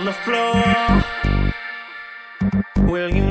on the floor. Will you